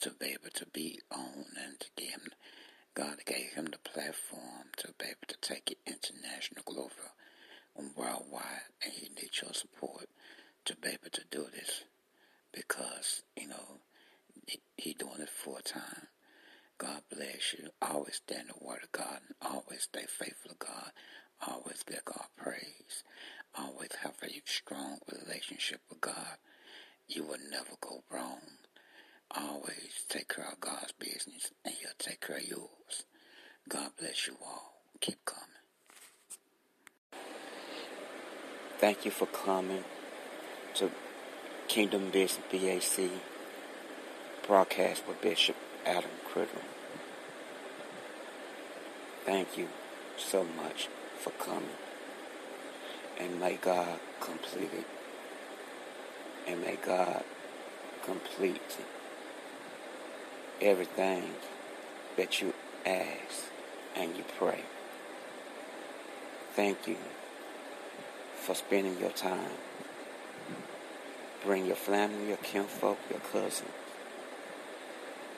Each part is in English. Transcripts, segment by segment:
to be able to be on and to give him, God gave him the platform to be able to take it international, global, and worldwide, and he needs your support to be able to do this because, you know, he, doing it full time. God bless you. Always stand the word of God and always stay faithful to God. Always give God praise. Always have a strong relationship with God. You will never go wrong. Always take care of God's business and he'll take care of yours. God bless you all. Keep coming. Thank you for coming to Kingdom Business BAC broadcast with Bishop Adam Criddle. Thank you so much for coming. And may God complete it. And may God complete everything that you ask and you pray. Thank you for spending your time. Bring your family, your kinfolk, your cousins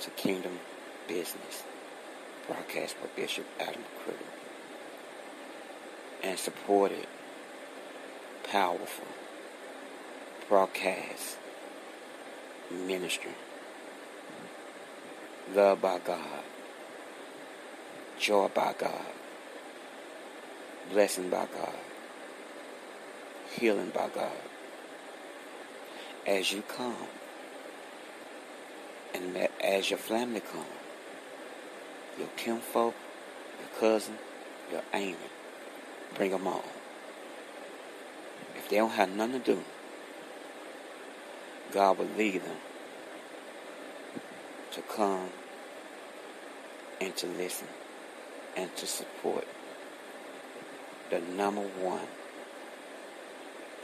to Kingdom Business. Broadcast by Bishop Adam Criddle. And support it. Powerful. Broadcast. Ministry by God, joy God, blessing God, healing God. As you come, and as your family come, your kinfolk, your cousin, your aunt, bring them all. If they don't have nothing to do, God will lead them to come and to listen and to support the number one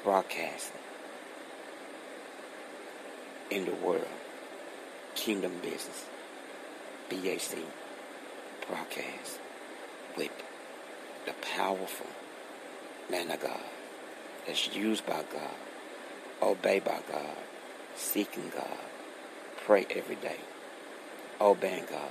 broadcasting in the world, Kingdom Business, BAC broadcast with the powerful man of God that's used by God, obeyed by God, seeking God, pray every day obeying God,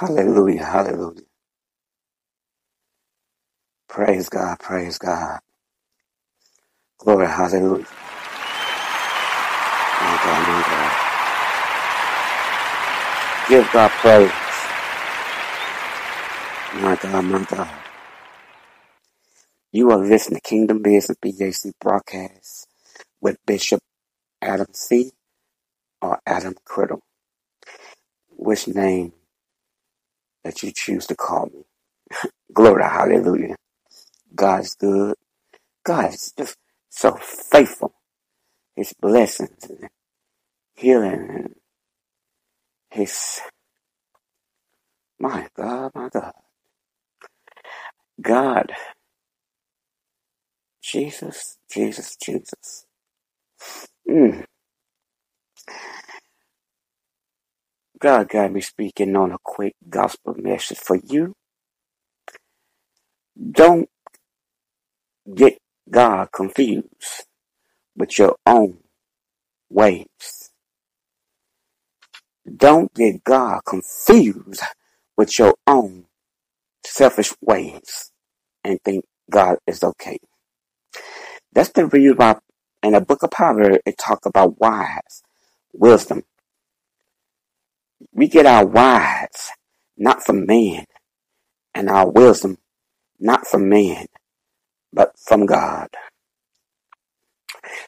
Hallelujah, hallelujah. Praise God, praise God. Glory, hallelujah. My God, my God. Give God praise. My God, my God. You are listening to Kingdom Business BAC broadcast with Bishop Adam C. or Adam Criddle. Which name that you choose to call me. Glory, hallelujah. God's good. God is just so faithful. His blessings and healing and his, my God, my God. God Jesus, Jesus, Jesus. Mm. God got me speaking on a quick gospel message for you. Don't get God confused with your own ways. Don't get God confused with your own selfish ways and think God is okay. That's the reason why in the book of Proverbs, it talk about wise, wisdom. We get our wise not from man, and our wisdom not from man, but from God.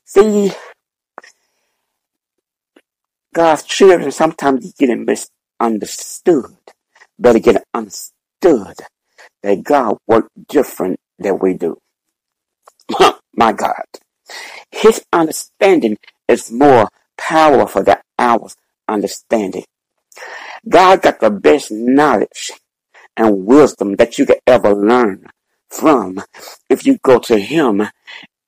See, God's children sometimes get misunderstood. Better get understood that God works different than we do. My God. His understanding is more powerful than our understanding. God got the best knowledge and wisdom that you could ever learn from if you go to Him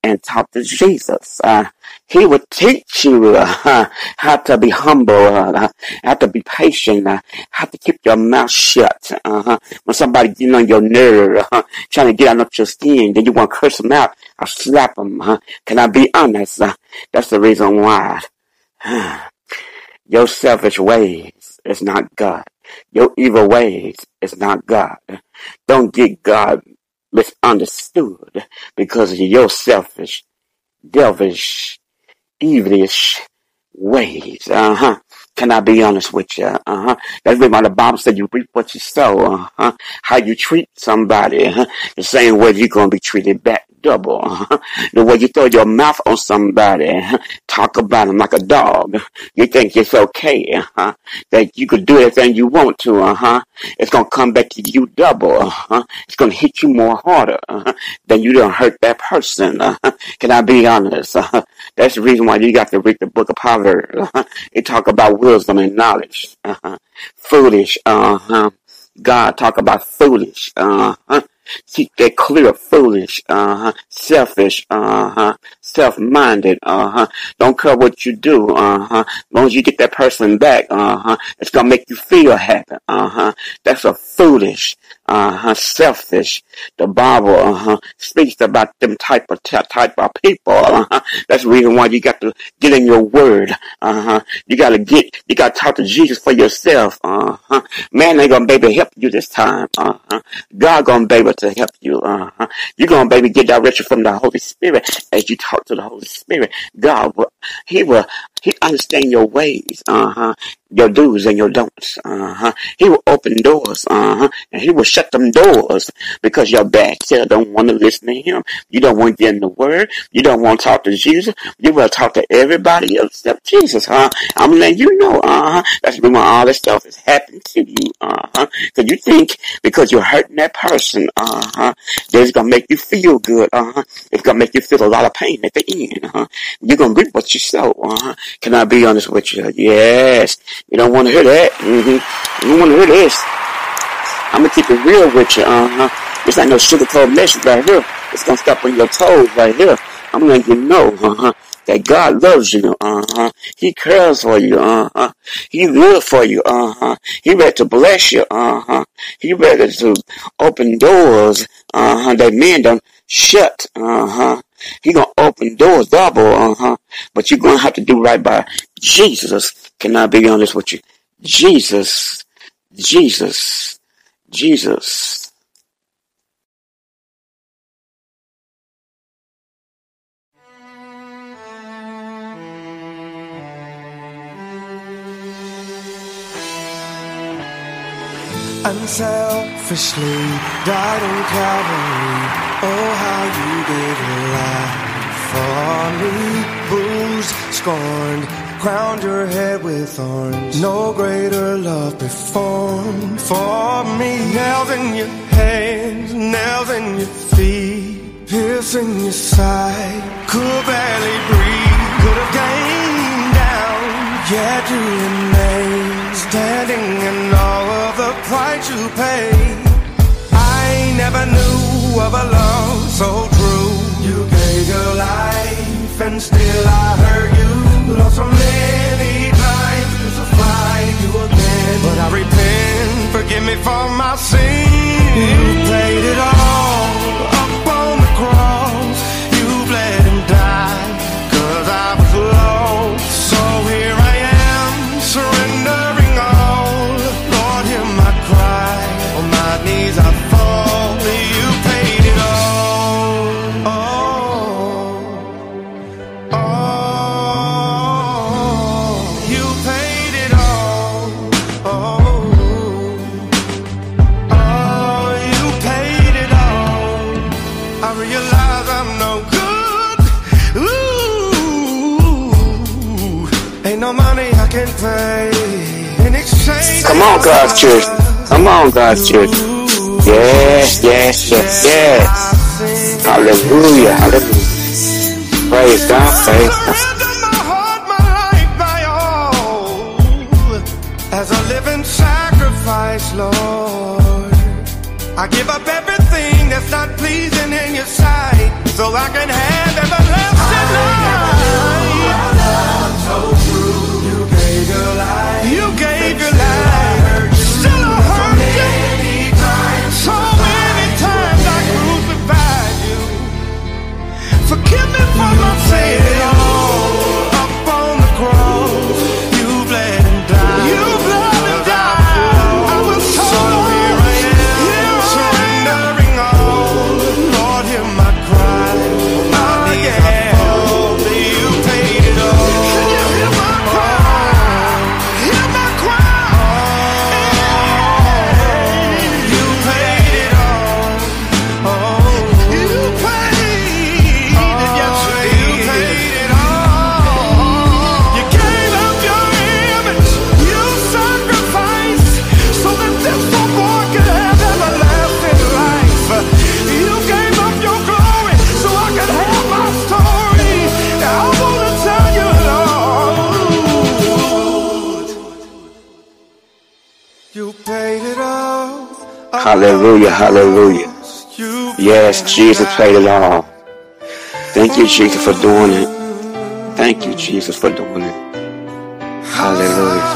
and talk to Jesus. Uh, he would teach you uh, how to be humble, uh, how to be patient, uh, how to keep your mouth shut. Uh-huh. When somebody getting on your nerve, uh, trying to get under your skin, then you want to curse them out or slap them. Uh, can I be honest? Uh, that's the reason why. your selfish ways is not God. Your evil ways is not God. Don't get God misunderstood because of your selfish, devilish, evilish ways. Uh huh. Can I be honest with you? Uh huh. That's why the Bible said you reap what you sow. Uh huh. How you treat somebody, uh-huh. the same way you're gonna be treated back double. The way you throw your mouth on somebody, talk about them like a dog. You think it's okay, uh-huh. that you could do everything you want to, uh-huh. It's gonna come back to you double. Uh-huh. It's gonna hit you more harder uh-huh. than you don't hurt that person. Uh-huh. Can I be honest? Uh-huh. That's the reason why you got to read the book of Proverbs. It talk about wisdom and knowledge. Foolish. Uh-huh. God talk about foolish. Uh-huh. Keep that clear, foolish, uh-huh, selfish, uh-huh, self-minded, uh-huh. Don't care what you do, uh-huh. As long as you get that person back, uh-huh, it's gonna make you feel happy, uh-huh. That's a foolish, uh-huh, selfish. The Bible, uh-huh, speaks about them type of type of people. Uh-huh. That's the reason why you got to get in your word. Uh-huh. You gotta get, you gotta talk to Jesus for yourself. Uh-huh. Man ain't gonna to help you this time. Uh-huh. God gonna be able to help you. Uh-huh. You're gonna baby get direction from the Holy Spirit as you talk to the Holy Spirit. God will, He will, He understand your ways. Uh-huh your do's and your don'ts. Uh-huh. He will open doors. Uh-huh. And he will shut them doors because your bad self don't want to listen to him. You don't want to get in the word. You don't want to talk to Jesus. You will talk to everybody except Jesus, huh? I'm letting you know, uh-huh. That's when all this stuff is happening to you, uh-huh. Cause you think because you're hurting that person, uh-huh, that it's gonna make you feel good, uh-huh. It's gonna make you feel a lot of pain at the end, uh-huh. You're gonna reap what you sow, uh-huh. Can I be honest with you? Yes. You don't want to hear that. Mm-hmm. You want to hear this. I'm gonna keep it real with you. Uh huh. This ain't no sugarcoat message right here. It's gonna stop on your toes right here. I'm gonna let you know. Uh huh that God loves you, uh-huh. He cares for you, uh-huh. He will for you, uh-huh. He ready to bless you, uh-huh. He ready to open doors, uh-huh, that men don't shut, uh-huh. He gonna open doors double, uh-huh. But you're gonna have to do right by Jesus can I be honest with you? Jesus, Jesus, Jesus. Unselfishly died on Calvary. Oh, how you gave your life for me, bruised, scorned crowned your head with thorns. No greater love performed for me. Nails in your hands, nails in your feet, piercing your side. Could barely breathe, could have gained down, yet you remain standing in all of the price you paid. I never knew of a love so true. You gave your life, and still I hurt you. Lost so many times to find you again. But I repent, forgive me for my sin. Come on, God's church. Come on, God's church. Yes, yes, yes, yes. Hallelujah, hallelujah. Praise God, praise God. As a living sacrifice, Lord, I give up everything that's not pleasing in your sight so I can have everlasting life. For Hallelujah, hallelujah. Yes, Jesus paid it all. Thank you, Jesus, for doing it. Thank you, Jesus, for doing it. Hallelujah.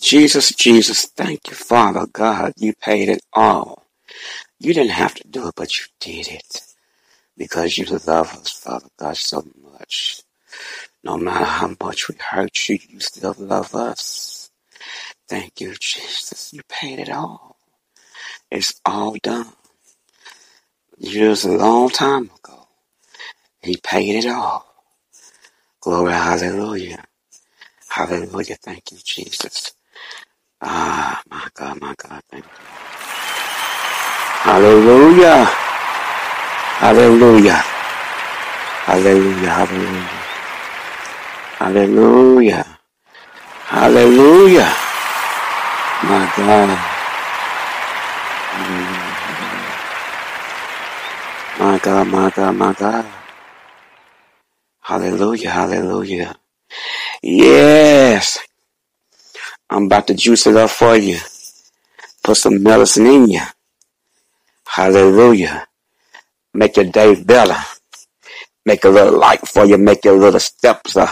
Jesus, Jesus, thank you, Father God. You paid it all. You didn't have to do it, but you did it because you love us, Father God, so much. No matter how much we hurt you, you still love us. Thank you, Jesus. You paid it all. It's all done. Years a long time ago. He paid it all. Glory, hallelujah. Hallelujah. Thank you, Jesus. Ah, my God, my God, thank you. Hallelujah. Hallelujah. Hallelujah. Hallelujah. Hallelujah. Hallelujah. My God. My God, my God, my God. Hallelujah. Hallelujah. Yes. I'm about to juice it up for you. Put some medicine in you. Hallelujah. Make your day better. Make a little light for you. Make your little steps uh,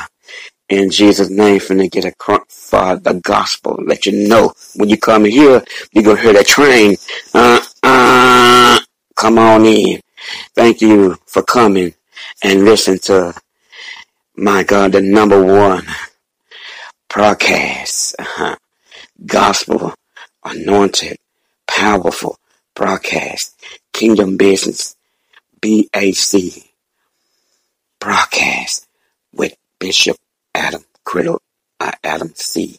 in Jesus' name finna get a crunk for the gospel. Let you know when you come here, you gonna hear that train. Uh, uh, come on in. Thank you for coming and listen to my God, the number one broadcast, uh-huh. gospel, anointed, powerful broadcast, kingdom business, BAC broadcast with Bishop Adam Criddle, uh, Adam C.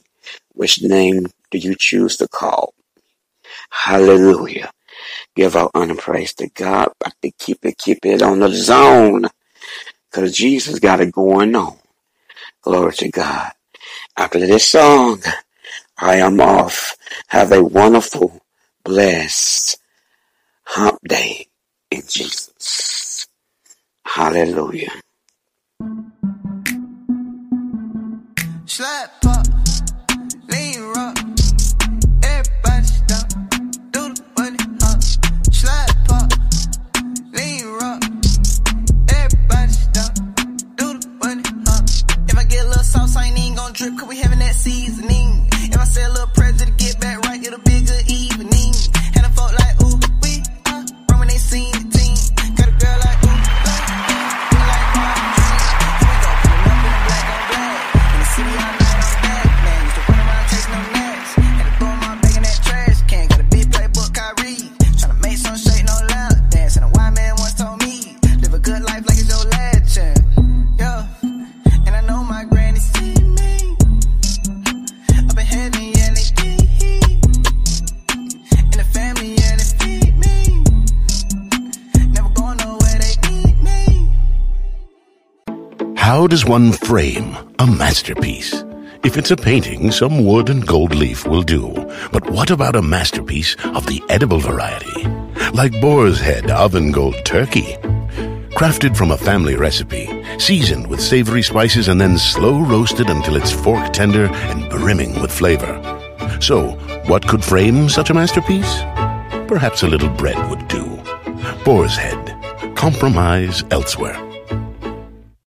Which name do you choose to call? Hallelujah. Give our honor and praise to God, but to keep it, keep it on the zone. Cause Jesus got it going on. Glory to God. After this song, I am off. Have a wonderful, blessed hump day in Jesus. Hallelujah. Slap cause we having that seasoning. How does one frame a masterpiece? If it's a painting, some wood and gold leaf will do. But what about a masterpiece of the edible variety? Like Boar's Head Oven Gold Turkey. Crafted from a family recipe, seasoned with savory spices and then slow roasted until it's fork tender and brimming with flavor. So, what could frame such a masterpiece? Perhaps a little bread would do. Boar's Head. Compromise elsewhere.